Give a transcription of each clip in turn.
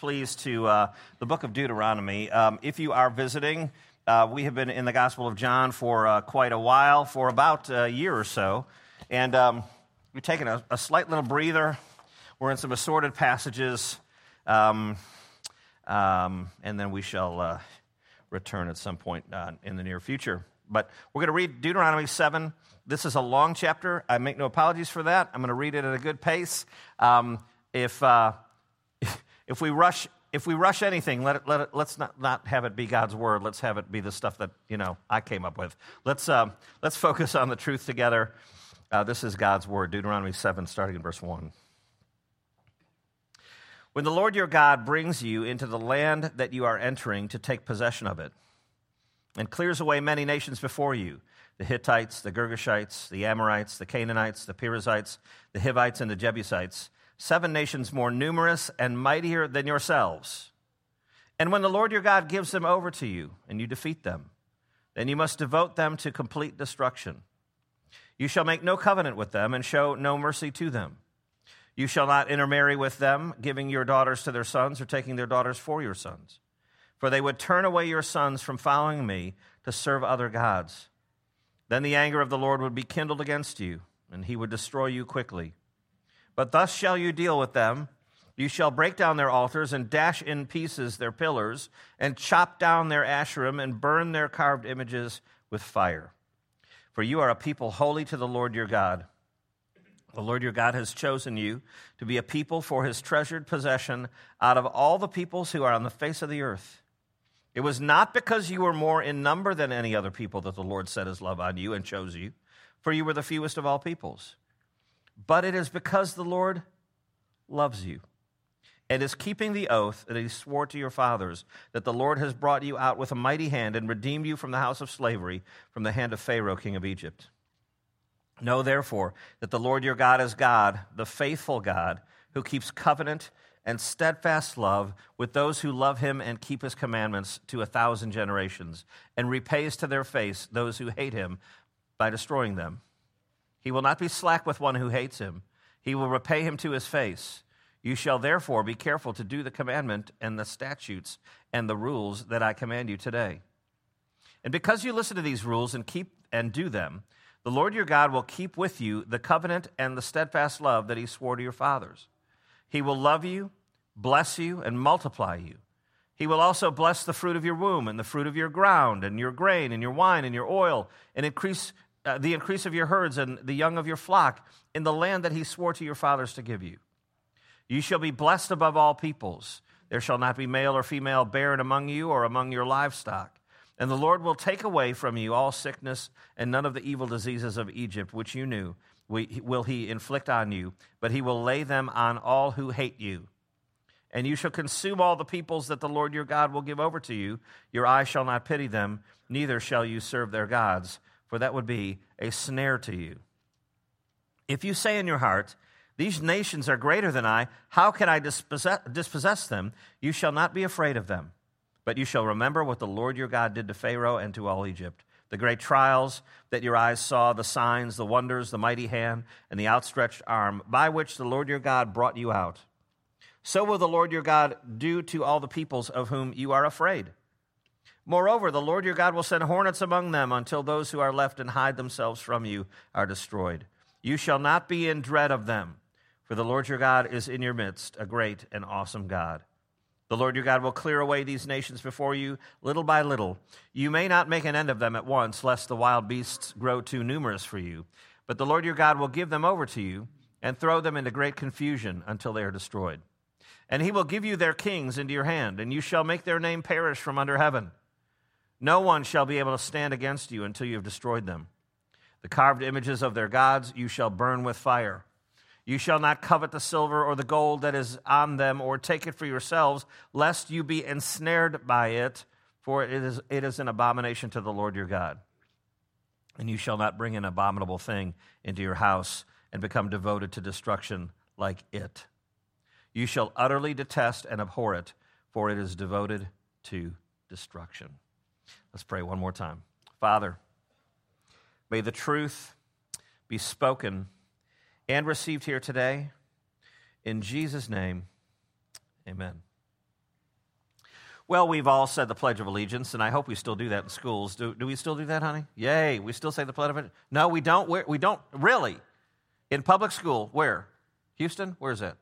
please, to uh, the book of Deuteronomy. Um, if you are visiting, uh, we have been in the Gospel of John for uh, quite a while, for about a year or so. And um, we've taken a, a, slight little breather. We're in some assorted passages. Um, um and then we shall uh, return at some point uh, in the near future. But we're going to read Deuteronomy 7. This is a long chapter. I make no apologies for that. I'm going to read it at a good pace. Um, if, uh, if, we rush, if we rush anything, let it, let it, let's not, not have it be God's word. Let's have it be the stuff that you know I came up with. Let's, uh, let's focus on the truth together. Uh, this is God's word, Deuteronomy 7, starting in verse 1. When the Lord your God brings you into the land that you are entering to take possession of it, and clears away many nations before you the Hittites, the Girgashites, the Amorites, the Canaanites, the Perizzites, the Hivites, and the Jebusites, seven nations more numerous and mightier than yourselves. And when the Lord your God gives them over to you and you defeat them, then you must devote them to complete destruction. You shall make no covenant with them and show no mercy to them. You shall not intermarry with them, giving your daughters to their sons or taking their daughters for your sons for they would turn away your sons from following me to serve other gods. Then the anger of the Lord would be kindled against you, and he would destroy you quickly. But thus shall you deal with them. You shall break down their altars and dash in pieces their pillars, and chop down their asherim and burn their carved images with fire. For you are a people holy to the Lord your God. The Lord your God has chosen you to be a people for his treasured possession out of all the peoples who are on the face of the earth. It was not because you were more in number than any other people that the Lord set his love on you and chose you, for you were the fewest of all peoples. But it is because the Lord loves you and is keeping the oath that he swore to your fathers, that the Lord has brought you out with a mighty hand and redeemed you from the house of slavery, from the hand of Pharaoh, king of Egypt. Know therefore that the Lord your God is God, the faithful God, who keeps covenant and steadfast love with those who love him and keep his commandments to a thousand generations, and repays to their face those who hate him by destroying them. He will not be slack with one who hates him, he will repay him to his face. You shall therefore be careful to do the commandment and the statutes and the rules that I command you today. And because you listen to these rules and keep and do them, the Lord your God will keep with you the covenant and the steadfast love that he swore to your fathers. He will love you, bless you, and multiply you. He will also bless the fruit of your womb, and the fruit of your ground, and your grain, and your wine, and your oil, and increase uh, the increase of your herds and the young of your flock in the land that he swore to your fathers to give you. You shall be blessed above all peoples. There shall not be male or female barren among you or among your livestock. And the Lord will take away from you all sickness and none of the evil diseases of Egypt, which you knew will he inflict on you, but he will lay them on all who hate you. And you shall consume all the peoples that the Lord your God will give over to you. Your eye shall not pity them, neither shall you serve their gods, for that would be a snare to you. If you say in your heart, These nations are greater than I, how can I dispossess, dispossess them? You shall not be afraid of them. But you shall remember what the Lord your God did to Pharaoh and to all Egypt the great trials that your eyes saw, the signs, the wonders, the mighty hand, and the outstretched arm by which the Lord your God brought you out. So will the Lord your God do to all the peoples of whom you are afraid. Moreover, the Lord your God will send hornets among them until those who are left and hide themselves from you are destroyed. You shall not be in dread of them, for the Lord your God is in your midst, a great and awesome God. The Lord your God will clear away these nations before you little by little. You may not make an end of them at once, lest the wild beasts grow too numerous for you. But the Lord your God will give them over to you and throw them into great confusion until they are destroyed. And he will give you their kings into your hand, and you shall make their name perish from under heaven. No one shall be able to stand against you until you have destroyed them. The carved images of their gods you shall burn with fire. You shall not covet the silver or the gold that is on them, or take it for yourselves, lest you be ensnared by it, for it is, it is an abomination to the Lord your God. And you shall not bring an abominable thing into your house and become devoted to destruction like it. You shall utterly detest and abhor it, for it is devoted to destruction. Let's pray one more time. Father, may the truth be spoken and received here today. In Jesus' name, amen. Well, we've all said the Pledge of Allegiance, and I hope we still do that in schools. Do, do we still do that, honey? Yay, we still say the Pledge of Allegiance? No, we don't. We're, we don't, really. In public school, where? Houston? Where's that?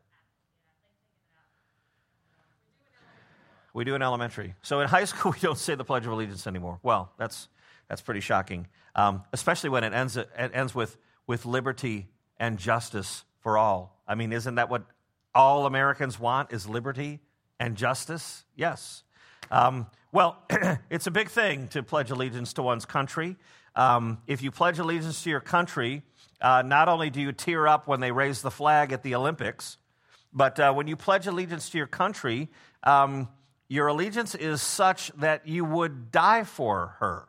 We do in elementary. So in high school, we don't say the Pledge of Allegiance anymore. Well, that's, that's pretty shocking, um, especially when it ends, it ends with, with liberty and justice for all. I mean, isn't that what all Americans want is liberty and justice? Yes. Um, well, it's a big thing to pledge allegiance to one's country. Um, if you pledge allegiance to your country, uh, not only do you tear up when they raise the flag at the Olympics, but uh, when you pledge allegiance to your country, um, your allegiance is such that you would die for her.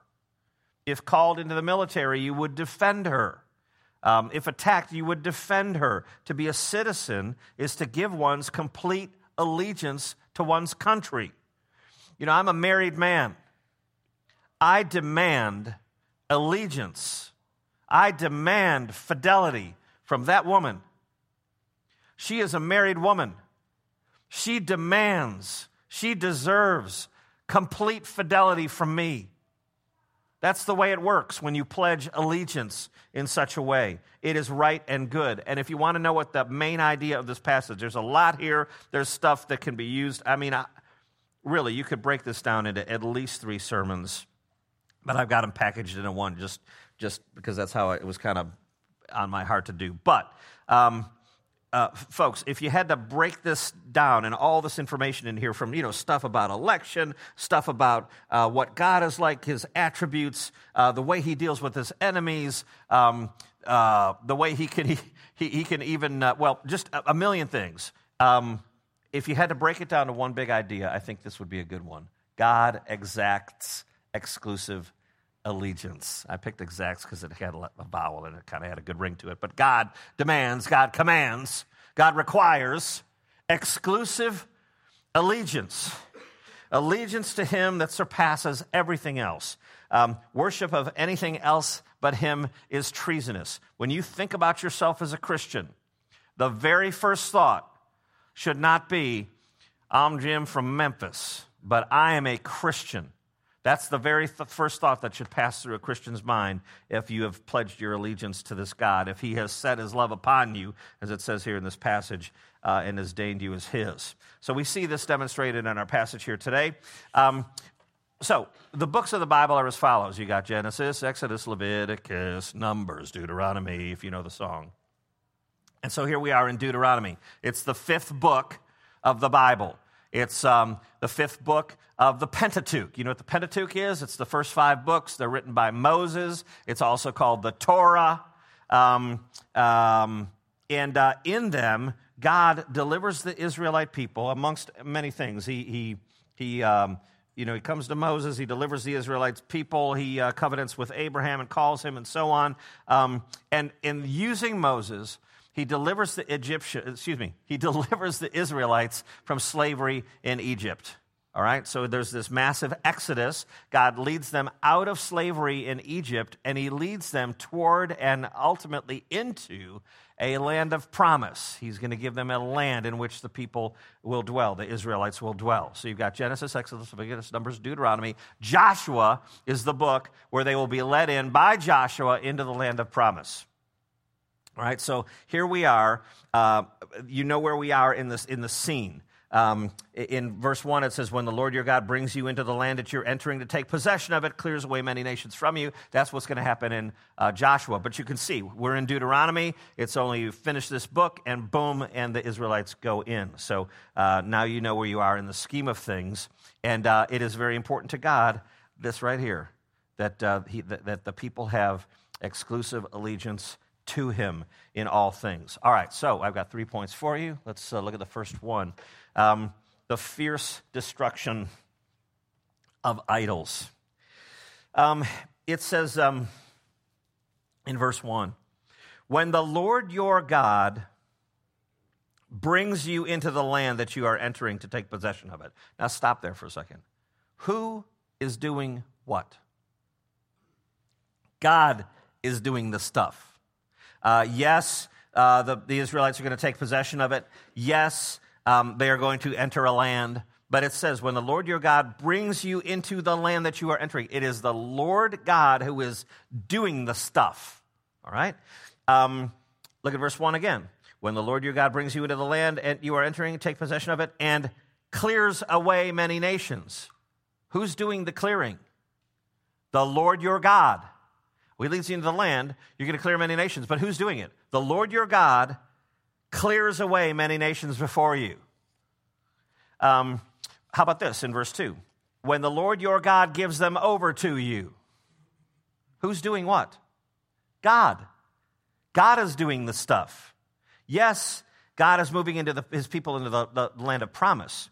If called into the military, you would defend her. Um, if attacked, you would defend her. To be a citizen is to give one's complete allegiance to one's country. You know, I'm a married man. I demand allegiance. I demand fidelity from that woman. She is a married woman. She demands, she deserves complete fidelity from me. That's the way it works when you pledge allegiance in such a way. It is right and good. And if you want to know what the main idea of this passage, there's a lot here. There's stuff that can be used. I mean, I, really, you could break this down into at least three sermons, but I've got them packaged into one just, just because that's how it was kind of on my heart to do. But, um, uh, folks, if you had to break this down and all this information in here from, you know, stuff about election, stuff about uh, what God is like, his attributes, uh, the way he deals with his enemies, um, uh, the way he can, he, he, can even, uh, well, just a, a million things. Um, if you had to break it down to one big idea, I think this would be a good one. God exacts exclusive allegiance. I picked exacts because it had a vowel and it kind of had a good ring to it. But God demands, God commands, God requires exclusive allegiance. Allegiance to Him that surpasses everything else. Um, worship of anything else but Him is treasonous. When you think about yourself as a Christian, the very first thought should not be, I'm Jim from Memphis, but I am a Christian. That's the very th- first thought that should pass through a Christian's mind if you have pledged your allegiance to this God, if he has set his love upon you, as it says here in this passage, uh, and has deigned you as his. So we see this demonstrated in our passage here today. Um, so the books of the Bible are as follows you got Genesis, Exodus, Leviticus, Numbers, Deuteronomy, if you know the song. And so here we are in Deuteronomy. It's the fifth book of the Bible. It's um, the fifth book of the Pentateuch. You know what the Pentateuch is? It's the first five books. They're written by Moses. It's also called the Torah. Um, um, and uh, in them, God delivers the Israelite people amongst many things. He, he, he, um, you know, he comes to Moses, he delivers the Israelites people, he uh, covenants with Abraham and calls him, and so on. Um, and in using Moses, he delivers the Egyptian, excuse me, he delivers the Israelites from slavery in Egypt. All right, so there's this massive exodus. God leads them out of slavery in Egypt, and he leads them toward and ultimately into a land of promise. He's going to give them a land in which the people will dwell, the Israelites will dwell. So you've got Genesis, Exodus, Leviticus, Numbers, Deuteronomy. Joshua is the book where they will be led in by Joshua into the land of promise. All right, so here we are. Uh, you know where we are in this in the scene. Um, in verse 1, it says, When the Lord your God brings you into the land that you're entering to take possession of it, clears away many nations from you. That's what's going to happen in uh, Joshua. But you can see, we're in Deuteronomy. It's only you finish this book, and boom, and the Israelites go in. So uh, now you know where you are in the scheme of things. And uh, it is very important to God, this right here, that, uh, he, that, that the people have exclusive allegiance to him in all things. All right, so I've got three points for you. Let's uh, look at the first one um, the fierce destruction of idols. Um, it says um, in verse 1 When the Lord your God brings you into the land that you are entering to take possession of it. Now, stop there for a second. Who is doing what? God is doing the stuff. Uh, yes, uh, the, the, Israelites are going to take possession of it. Yes, um, they are going to enter a land. But it says, when the Lord your God brings you into the land that you are entering, it is the Lord God who is doing the stuff. All right? Um, look at verse 1 again. When the Lord your God brings you into the land and you are entering, take possession of it, and clears away many nations. Who's doing the clearing? The Lord your God. He leads you into the land, you're going to clear many nations. But who's doing it? The Lord your God clears away many nations before you. Um, how about this in verse 2? When the Lord your God gives them over to you. Who's doing what? God. God is doing the stuff. Yes, God is moving into the, his people into the, the land of promise.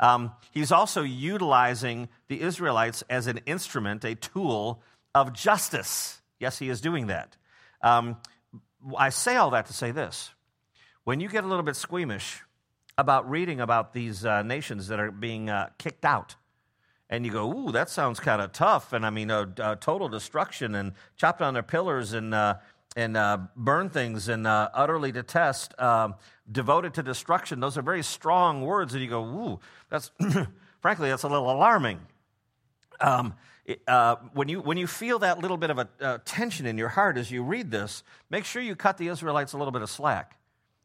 Um, he's also utilizing the Israelites as an instrument, a tool of justice. Yes, he is doing that. Um, I say all that to say this. When you get a little bit squeamish about reading about these uh, nations that are being uh, kicked out, and you go, ooh, that sounds kind of tough, and I mean, uh, uh, total destruction and chop down their pillars and, uh, and uh, burn things and utterly detest, um, devoted to destruction. Those are very strong words, and you go, ooh, that's, frankly, that's a little alarming. Um, uh, when, you, when you feel that little bit of a uh, tension in your heart as you read this, make sure you cut the Israelites a little bit of slack.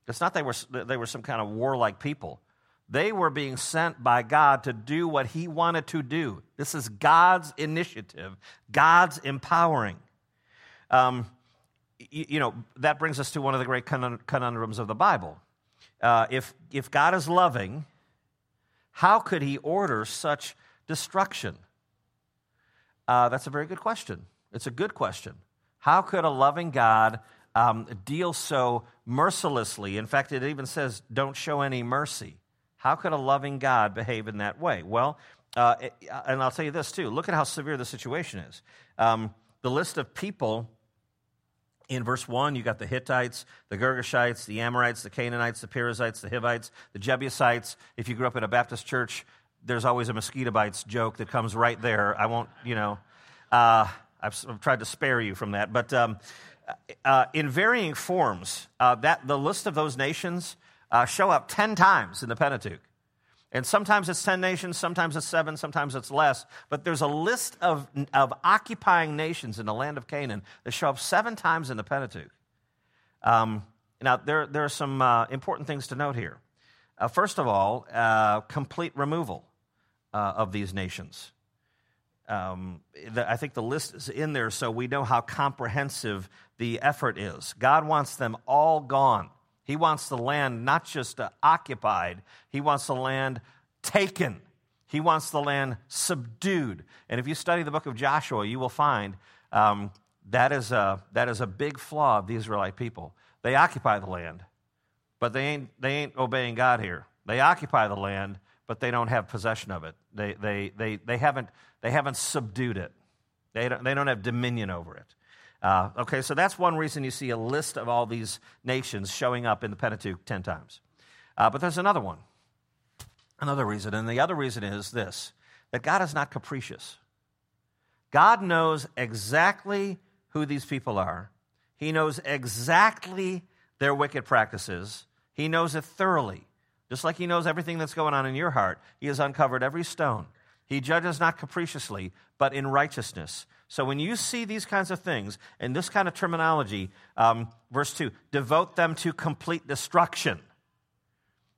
It's not they were, they were some kind of warlike people. They were being sent by God to do what He wanted to do. This is God's initiative, God's empowering. Um, you, you, know, that brings us to one of the great conundrums of the Bible. Uh, if, if God is loving, how could He order such destruction? Uh, that's a very good question. It's a good question. How could a loving God um, deal so mercilessly? In fact, it even says, don't show any mercy. How could a loving God behave in that way? Well, uh, and I'll tell you this too. Look at how severe the situation is. Um, the list of people in verse 1, you got the Hittites, the Girgashites, the Amorites, the Canaanites, the Perizzites, the Hivites, the Jebusites. If you grew up in a Baptist church, there's always a mosquito bites joke that comes right there. I won't, you know, uh, I've, I've, tried to spare you from that. But um, uh, in varying forms, uh, that, the list of those nations uh, show up 10 times in the Pentateuch. And sometimes it's 10 nations, sometimes it's seven, sometimes it's less. But there's a list of, of occupying nations in the land of Canaan that show up seven times in the Pentateuch. Um, now, there, there are some uh, important things to note here. Uh, first of all, uh, complete removal uh, of these nations. Um, the, I think the list is in there so we know how comprehensive the effort is. God wants them all gone. He wants the land not just uh, occupied, He wants the land taken. He wants the land subdued. And if you study the book of Joshua, you will find um, that, is a, that is a big flaw of the Israelite people. They occupy the land, but they ain't, they ain't obeying God here. They occupy the land, but they don't have possession of it. They, they, they, they, haven't, they haven't subdued it, they don't, they don't have dominion over it. Uh, okay, so that's one reason you see a list of all these nations showing up in the Pentateuch 10 times. Uh, but there's another one, another reason. And the other reason is this that God is not capricious. God knows exactly who these people are, He knows exactly their wicked practices, He knows it thoroughly. Just like He knows everything that's going on in your heart, He has uncovered every stone. He judges not capriciously, but in righteousness. So when you see these kinds of things and this kind of terminology, um, verse 2, devote them to complete destruction.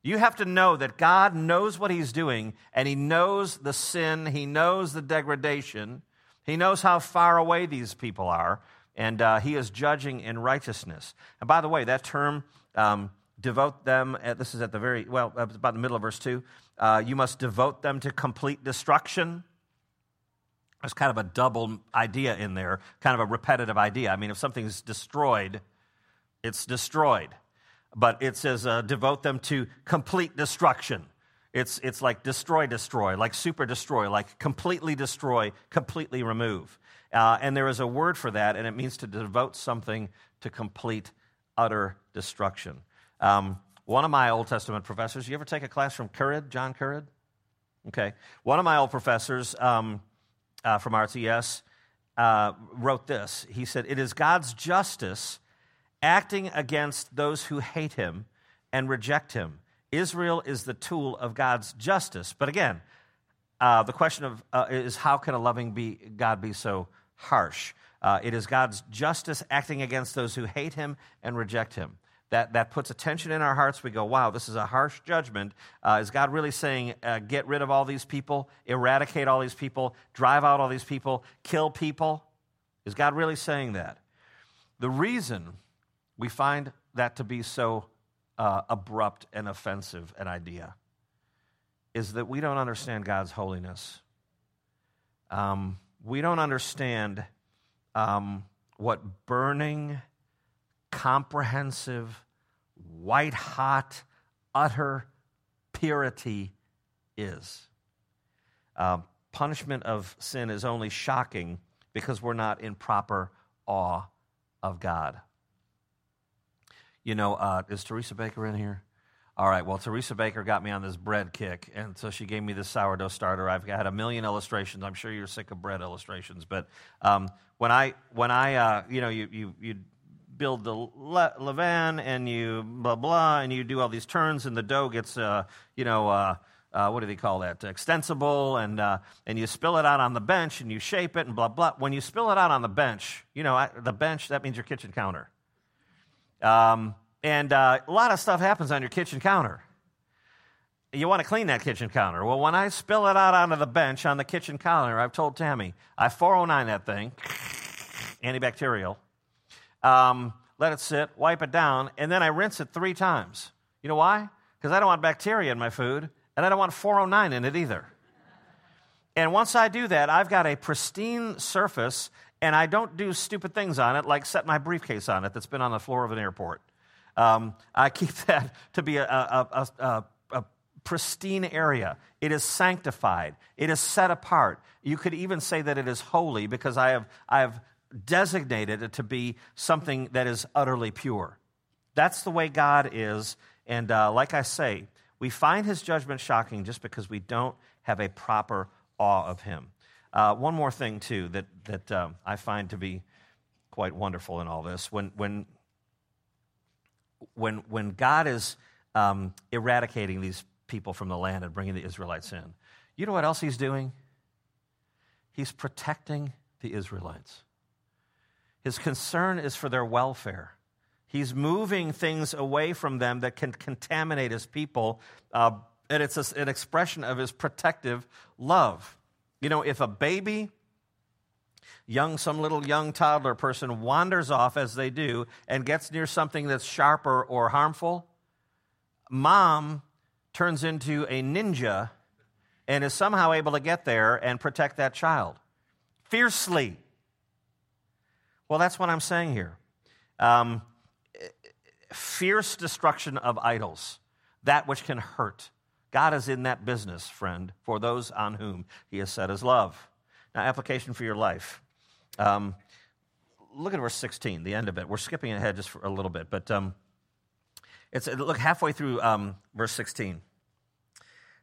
You have to know that God knows what He's doing, and He knows the sin, He knows the degradation, He knows how far away these people are, and uh, He is judging in righteousness. And by the way, that term, um, devote them, at, uh, this is at the very, well, about the middle of verse 2, uh, you must devote them to complete destruction. There's kind of a double idea in there, kind of a repetitive idea. I mean, if something's destroyed, it's destroyed. But it says uh, devote them to complete destruction. It's, it's like destroy, destroy, like super destroy, like completely destroy, completely remove. Uh, and there is a word for that, and it means to devote something to complete, utter destruction. Um, one of my Old Testament professors, you ever take a class from Currid, John Currid? Okay. One of my old professors, um, uh, from RTS, uh, wrote this. He said, It is God's justice acting against those who hate him and reject him. Israel is the tool of God's justice. But again, uh, the question of, uh, is how can a loving be, God be so harsh? Uh, it is God's justice acting against those who hate him and reject him. That, that puts a tension in our hearts. We go, wow, this is a harsh judgment. Uh, is God really saying, uh, get rid of all these people, eradicate all these people, drive out all these people, kill people? Is God really saying that? The reason we find that to be so uh, abrupt and offensive an idea is that we don't understand God's holiness. Um, we don't understand um, what burning, comprehensive, white hot, utter purity is. Uh, punishment of sin is only shocking because we're not in proper awe of God. You know, uh, is Teresa Baker in here? All right, well, Teresa Baker got me on this bread kick, and so she gave me this sourdough starter. I've had a million illustrations. I'm sure you're sick of bread illustrations, but um, when I, when I, uh, you know, you, you, you build the le- levain and you blah blah, and you do all these turns, and the dough gets, uh, you know, uh, uh what do they call that? Extensible, and uh, and you spill it out on the bench, and you shape it, and blah blah. When you spill it out on the bench, you know, the bench that means your kitchen counter. Um, and uh, a lot of stuff happens on your kitchen counter. You want to clean that kitchen counter. Well, when I spill it out onto the bench on the kitchen counter, I've told Tammy, I 409 that thing, antibacterial, um, let it sit, wipe it down, and then I rinse it three times. You know why? Because I don't want bacteria in my food, and I don't want 409 in it either. And once I do that, I've got a pristine surface, and I don't do stupid things on it, like set my briefcase on it that's been on the floor of an airport. Um, I keep that to be a, a, a, a pristine area. It is sanctified. It is set apart. You could even say that it is holy because I have, I have designated it to be something that is utterly pure. That's the way God is. And uh, like I say, we find his judgment shocking just because we don't have a proper awe of him. Uh, one more thing, too, that, that um, I find to be quite wonderful in all this. When, when when, when God is um, eradicating these people from the land and bringing the Israelites in, you know what else he's doing? He's protecting the Israelites. His concern is for their welfare. He's moving things away from them that can contaminate his people, uh, and it's a, an expression of his protective love. You know, if a baby young, some little young toddler person wanders off as they do and gets near something that's sharper or harmful, mom turns into a ninja and is somehow able to get there and protect that child fiercely. Well, that's what I'm saying here. Um, fierce destruction of idols, that which can hurt. God is in that business, friend, for those on whom he has set his love. Now, application for your life. Um, look at verse 16, the end of it. We're skipping ahead just for a little bit, but um, it's look halfway through um, verse 16.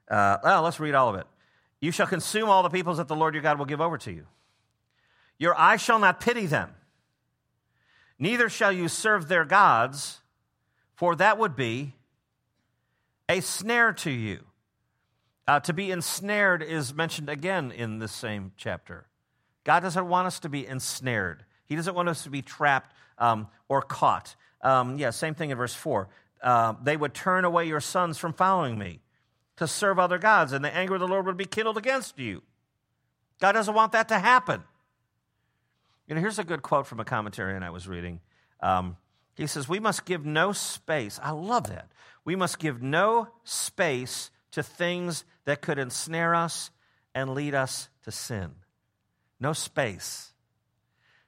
Uh, well, let's read all of it. You shall consume all the peoples that the Lord your God will give over to you. Your eye shall not pity them, neither shall you serve their gods, for that would be a snare to you. Uh, to be ensnared is mentioned again in this same chapter. God doesn't want us to be ensnared. He doesn't want us to be trapped um, or caught. Um, yeah, same thing in verse 4. Uh, they would turn away your sons from following me to serve other gods, and the anger of the Lord would be kindled against you. God doesn't want that to happen. You know, here's a good quote from a commentary I was reading. Um, he says, We must give no space. I love that. We must give no space to things that could ensnare us and lead us to sin no space.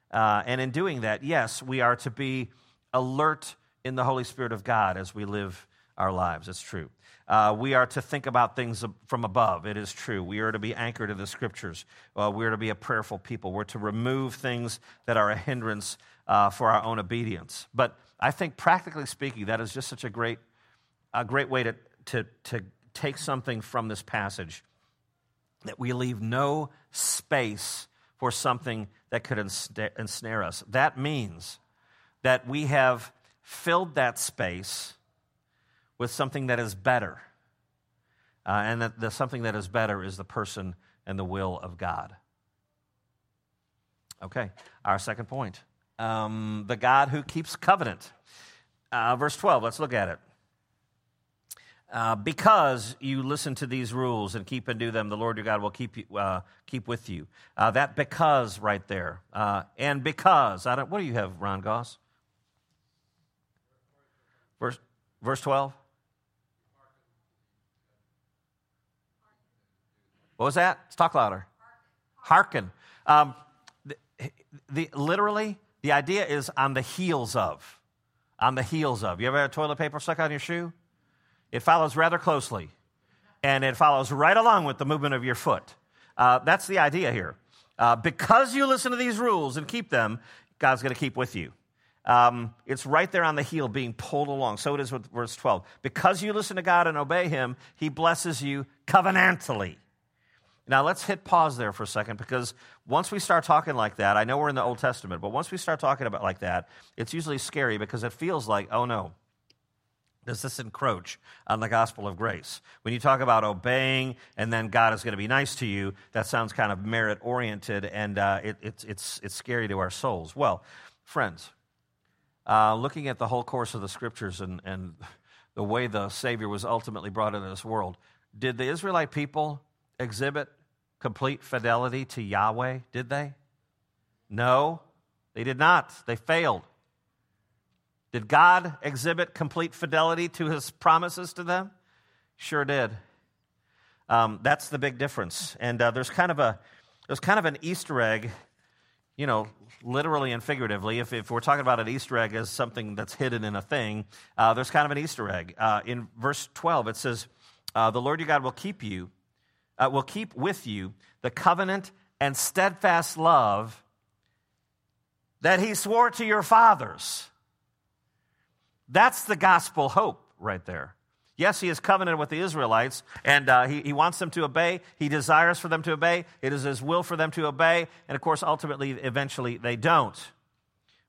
Uh, and in doing that, yes, we are to be alert in the Holy Spirit of God as we live our lives. It's true. Uh, we are to think about things from above. It is true. We are to be anchored in the scriptures. Uh, we are to be a prayerful people. We're to remove things that are a hindrance uh, for our own obedience. But I think, practically speaking, that is just such a great, a great way to, to, to take something from this passage that we leave no space for something that could ensnare us. That means that we have filled that space with something that is better. Uh, and that the something that is better is the person and the will of God. Okay, our second point um, the God who keeps covenant. Uh, verse 12, let's look at it. Uh, because you listen to these rules and keep and do them, the Lord your God will keep you, uh, keep with you. Uh, that because right there, uh, and because I don't. What do you have, Ron Goss? Verse verse twelve. What was that? Let's talk louder. Hearken. Um, the, the, literally, the idea is on the heels of. On the heels of. You ever had toilet paper stuck on your shoe? It follows rather closely, and it follows right along with the movement of your foot. Uh, that's the idea here. Uh, because you listen to these rules and keep them, God's going to keep with you. Um, it's right there on the heel being pulled along. So it is with verse 12. Because you listen to God and obey Him, He blesses you covenantally. Now, let's hit pause there for a second because once we start talking like that, I know we're in the Old Testament, but once we start talking about like that, it's usually scary because it feels like, oh no, does this encroach on the gospel of grace? When you talk about obeying and then God is going to be nice to you, that sounds kind of merit oriented and uh, it, it's, it's, it's scary to our souls. Well, friends, uh, looking at the whole course of the scriptures and, and the way the Savior was ultimately brought into this world, did the Israelite people exhibit complete fidelity to Yahweh? Did they? No, they did not. They failed. Did God exhibit complete fidelity to his promises to them? Sure did. Um, that's the big difference. And uh, there's kind of a there's kind of an Easter egg, you know, literally and figuratively. If, if we're talking about an Easter egg as something that's hidden in a thing, uh, there's kind of an Easter egg. Uh, in verse 12, it says, uh, "The Lord your God will keep you, uh, will keep with you the covenant and steadfast love that He swore to your fathers." That's the gospel hope right there. Yes, he has covenanted with the Israelites, and uh, he, he wants them to obey. He desires for them to obey. It is his will for them to obey. And of course, ultimately, eventually, they don't.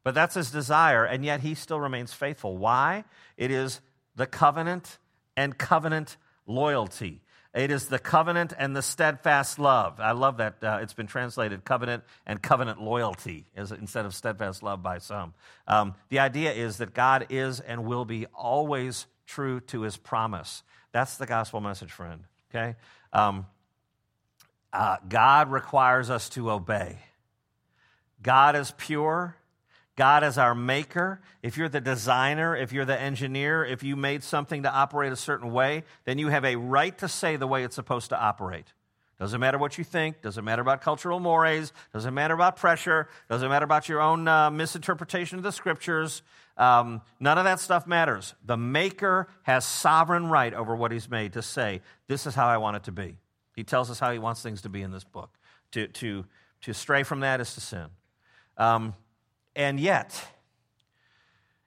But that's his desire, and yet he still remains faithful. Why? It is the covenant and covenant loyalty. It is the covenant and the steadfast love. I love that uh, it's been translated covenant and covenant loyalty instead of steadfast love by some. Um, the idea is that God is and will be always true to his promise. That's the gospel message, friend. Okay? Um, uh, God requires us to obey. God is pure. God is our maker. If you're the designer, if you're the engineer, if you made something to operate a certain way, then you have a right to say the way it's supposed to operate. Doesn't matter what you think, doesn't matter about cultural mores, doesn't matter about pressure, doesn't matter about your own uh, misinterpretation of the scriptures. Um, none of that stuff matters. The maker has sovereign right over what he's made to say, this is how I want it to be. He tells us how he wants things to be in this book. To, to, to stray from that is to sin. Um, and yet,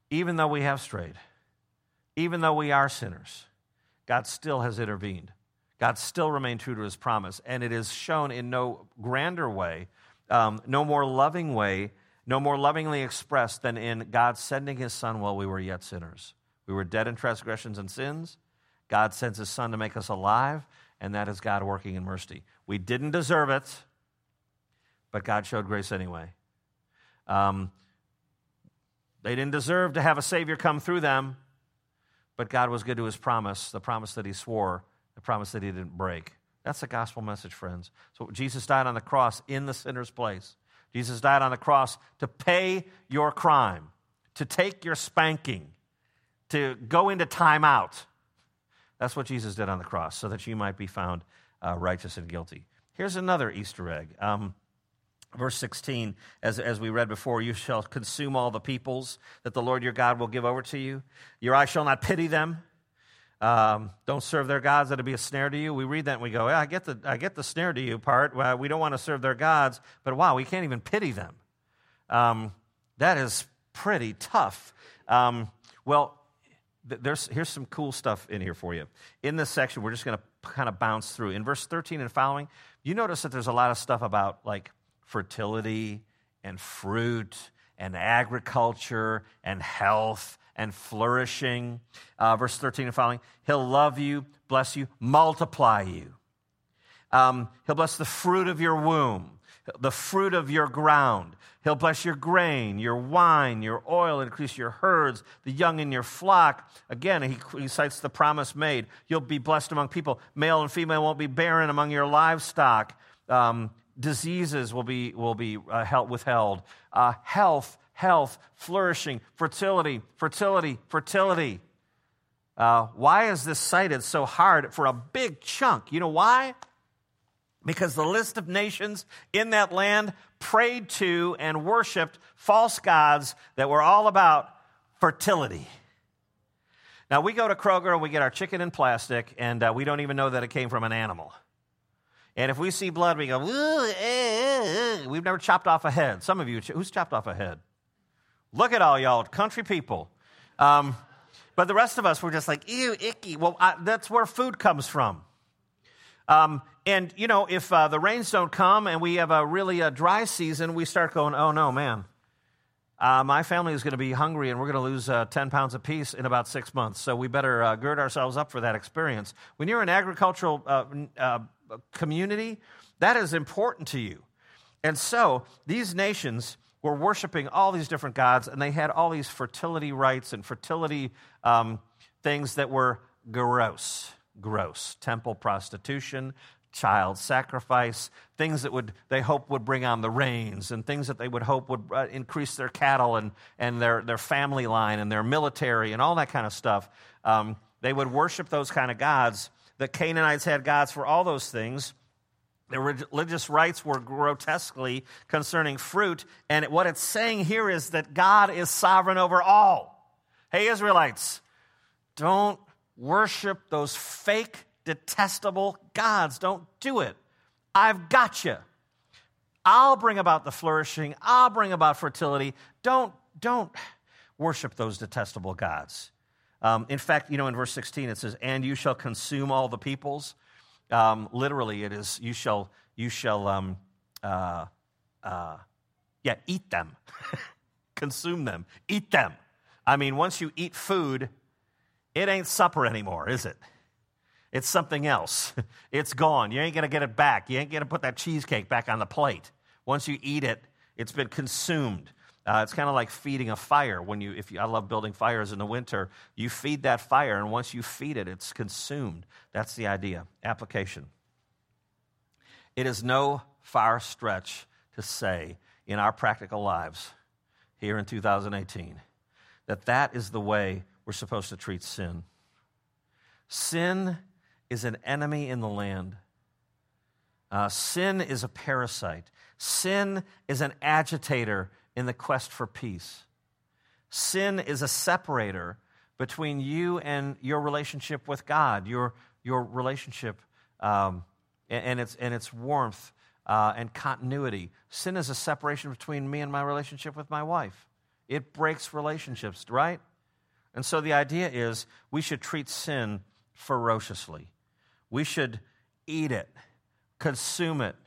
even though we have strayed, even though we are sinners, God still has intervened. God still remained true to his promise. And it is shown in no grander way, um, no more loving way, no more lovingly expressed than in God sending his son while we were yet sinners. We were dead in transgressions and sins. God sends his son to make us alive, and that is God working in mercy. We didn't deserve it, but God showed grace anyway. Um, they didn't deserve to have a Savior come through them, but God was good to his promise, the promise that he swore, the promise that he didn't break. That's the gospel message, friends. So Jesus died on the cross in the sinner's place. Jesus died on the cross to pay your crime, to take your spanking, to go into timeout. That's what Jesus did on the cross, so that you might be found uh, righteous and guilty. Here's another Easter egg. Um, Verse 16, as, as we read before, you shall consume all the peoples that the Lord your God will give over to you. Your eye shall not pity them. Um, don't serve their gods that'll be a snare to you. We read that and we go, yeah, I get the, I get the snare to you part. Well, we don't want to serve their gods, but wow, we can't even pity them. Um, that is pretty tough. Um, well, th- there's, here's some cool stuff in here for you. In this section, we're just going to kind of bounce through. In verse 13 and following, you notice that there's a lot of stuff about like fertility and fruit and agriculture and health and flourishing. Uh, verse 13 and following He'll love you, bless you, multiply you. Um, he'll bless the fruit of your womb, the fruit of your ground. He'll bless your grain, your wine, your oil, increase your herds, the young in your flock. Again, he, he cites the promise made. You'll be blessed among people. Male and female won't be barren among your livestock. Um, diseases will be, will be uh, withheld. Uh, health, health, flourishing, fertility, fertility, fertility. Uh, why is this cited so hard for a big chunk? You know why? Because the list of nations in that land prayed to and worshiped false gods that were all about fertility. Now, we go to Kroger and we get our chicken in plastic, and uh, we don't even know that it came from an animal. And if we see blood, we go, eh, eh, we've never chopped off a head. Some of you, who's chopped off a head? Look at all y'all, country people. Um, but the rest of us, we're just like, ew, icky. Well, I, that's where food comes from. Um, and, you know, if uh, the rains don't come and we have a really uh, dry season, we start going, oh no, man. Uh, my family is going to be hungry and we're going to lose uh, 10 pounds apiece in about six months. So we better uh, gird ourselves up for that experience. When you're an agricultural uh, community, that is important to you. And so these nations were worshiping all these different gods, and they had all these fertility rites and fertility um, things that were gross. Gross. Temple prostitution, child sacrifice, things that would they hope would bring on the rains, and things that they would hope would uh, increase their cattle and, and their, their family line and their military and all that kind of stuff. Um, they would worship those kind of gods the Canaanites had gods for all those things. The religious rites were grotesquely concerning fruit. And what it's saying here is that God is sovereign over all. Hey, Israelites, don't worship those fake, detestable gods. Don't do it. I've got you. I'll bring about the flourishing. I'll bring about fertility. Don't, don't worship those detestable gods. Um, in fact, you know, in verse 16 it says, "And you shall consume all the peoples." Um, literally, it is you shall you shall um, uh, uh, yeah eat them, consume them, eat them. I mean, once you eat food, it ain't supper anymore, is it? It's something else. It's gone. You ain't gonna get it back. You ain't gonna put that cheesecake back on the plate. Once you eat it, it's been consumed. Uh, it's kind of like feeding a fire. When you, if you, I love building fires in the winter, you feed that fire, and once you feed it, it's consumed. That's the idea. Application. It is no far stretch to say in our practical lives here in 2018 that that is the way we're supposed to treat sin. Sin is an enemy in the land. Uh, sin is a parasite. Sin is an agitator in the quest for peace. Sin is a separator between you and your relationship with God, your, your relationship um, and, and, its, and its warmth uh, and continuity. Sin is a separation between me and my relationship with my wife. It breaks relationships, right? And so the idea is we should treat sin ferociously. We should eat it, consume it,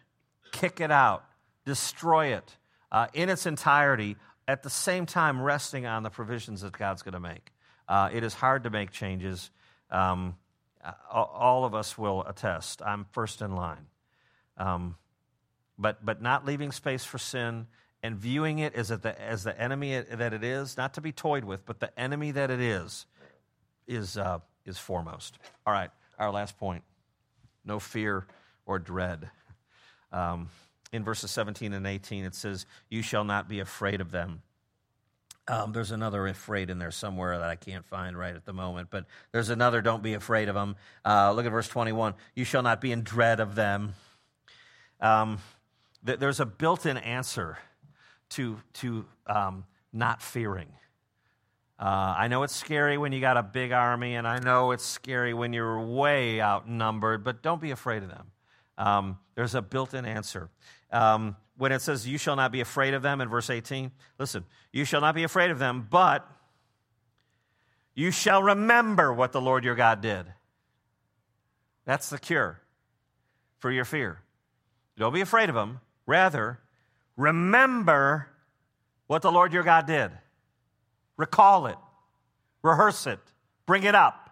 kick it out, destroy it uh, in its entirety, at the same time resting on the provisions that God's going to make. Uh, it is hard to make changes. Um, all of us will attest. I'm first in line. Um, but, but not leaving space for sin and viewing it as, the, as the enemy that it is, not to be toyed with, but the enemy that it is, is, uh, is foremost. All right, our last point no fear or dread. Um, in verses 17 and 18, it says, You shall not be afraid of them. Um, there's another afraid in there somewhere that I can't find right at the moment, but there's another don't be afraid of them. Uh, look at verse 21 You shall not be in dread of them. Um, th- there's a built in answer to, to um, not fearing. Uh, I know it's scary when you got a big army, and I know it's scary when you're way outnumbered, but don't be afraid of them. Um, there's a built in answer. Um, when it says, You shall not be afraid of them in verse 18, listen, you shall not be afraid of them, but you shall remember what the Lord your God did. That's the cure for your fear. Don't be afraid of them. Rather, remember what the Lord your God did. Recall it. Rehearse it. Bring it up.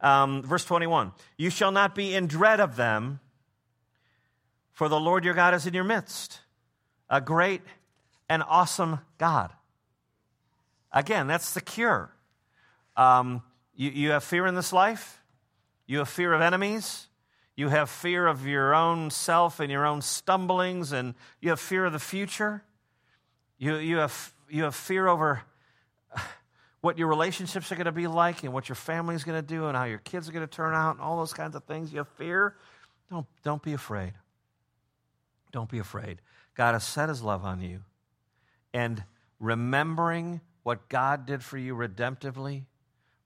Um, verse 21 You shall not be in dread of them, for the Lord your God is in your midst, a great and awesome God. Again, that's the cure. Um, you, you have fear in this life, you have fear of enemies, you have fear of your own self and your own stumblings, and you have fear of the future. You, you, have, you have fear over what your relationships are going to be like and what your family is going to do and how your kids are going to turn out and all those kinds of things. You have fear. Don't, don't be afraid. Don't be afraid. God has set his love on you. And remembering what God did for you redemptively,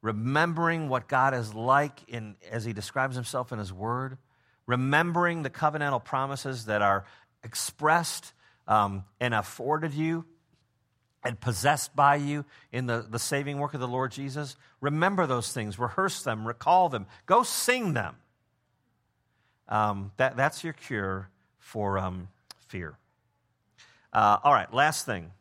remembering what God is like in, as he describes himself in his word, remembering the covenantal promises that are expressed um, and afforded you and possessed by you in the, the saving work of the Lord Jesus. Remember those things, rehearse them, recall them, go sing them. Um, that, that's your cure for um, fear. Uh, all right, last thing.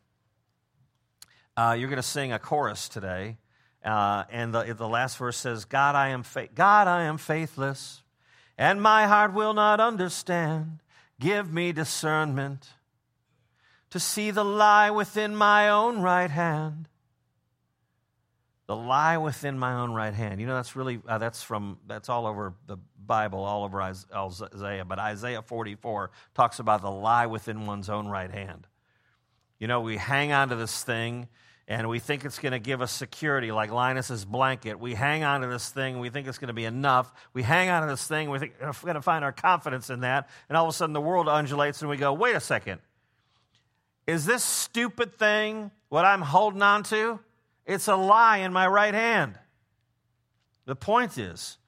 Uh, you're going to sing a chorus today, uh, and the, the last verse says, "God, I am fa- God, I am faithless, and my heart will not understand. Give me discernment." to see the lie within my own right hand. The lie within my own right hand. You know, that's really, uh, that's from, that's all over the Bible, all over Isaiah. But Isaiah 44 talks about the lie within one's own right hand. You know, we hang on to this thing and we think it's going to give us security, like Linus's blanket. We hang on to this thing, we think it's going to be enough. We hang on to this thing, we think we're going to find our confidence in that, and all of a sudden the world undulates, and we go, wait a second. Is this stupid thing what I'm holding on to? It's a lie in my right hand. The point is,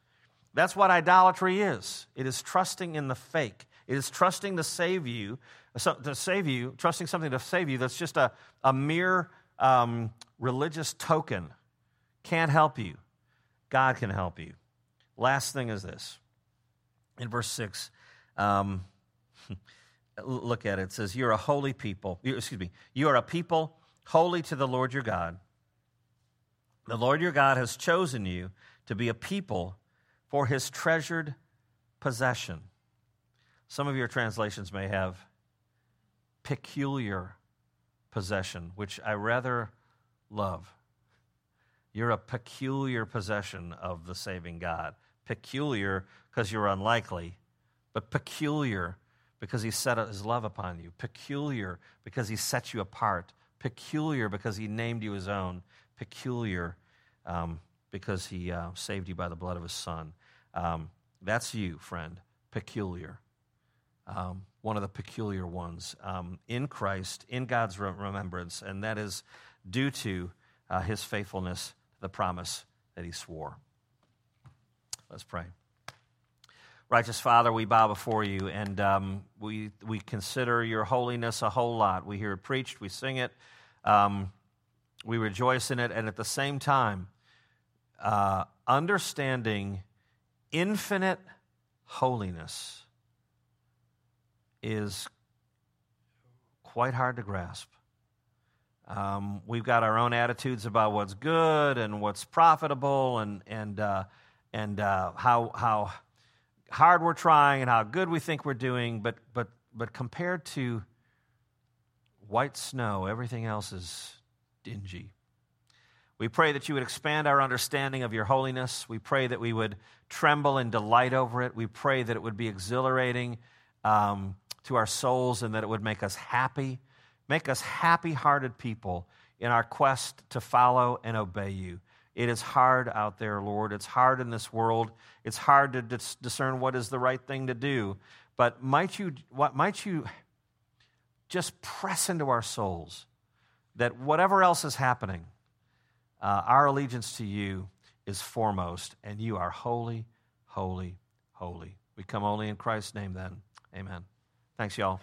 that's what idolatry is. It is trusting in the fake. It is trusting to save you, to save you, trusting something to save you that's just a, a mere um, religious token. Can't help you. God can help you. Last thing is this. In verse 6, um, look at it. It says, You're a holy people. Excuse me. You are a people holy to the Lord your God. The Lord your God has chosen you to be a people for his treasured possession. Some of your translations may have peculiar possession, which I rather love. You're a peculiar possession of the saving God. Peculiar because you're unlikely, but peculiar because he set his love upon you, peculiar because he set you apart, peculiar because he named you his own, peculiar um, because he uh, saved you by the blood of his son. Um, that's you, friend, peculiar. Um, one of the peculiar ones um, in Christ, in God's remembrance, and that is due to uh, his faithfulness, the promise that he swore. Let's pray. Righteous Father, we bow before you and um, we, we consider your holiness a whole lot. We hear it preached, we sing it, um, we rejoice in it, and at the same time, uh, understanding infinite holiness is quite hard to grasp. Um, we've got our own attitudes about what's good and what's profitable and, and, uh, and uh, how, how hard we're trying and how good we think we're doing, but, but, but compared to white snow, everything else is dingy. We pray that you would expand our understanding of your holiness. We pray that we would tremble and delight over it. We pray that it would be exhilarating um, to our souls and that it would make us happy, make us happy hearted people in our quest to follow and obey you. It is hard out there, Lord. It's hard in this world. It's hard to dis- discern what is the right thing to do. But might you, what, might you just press into our souls that whatever else is happening, uh, our allegiance to you is foremost, and you are holy, holy, holy. We come only in Christ's name then. Amen. Thanks, y'all.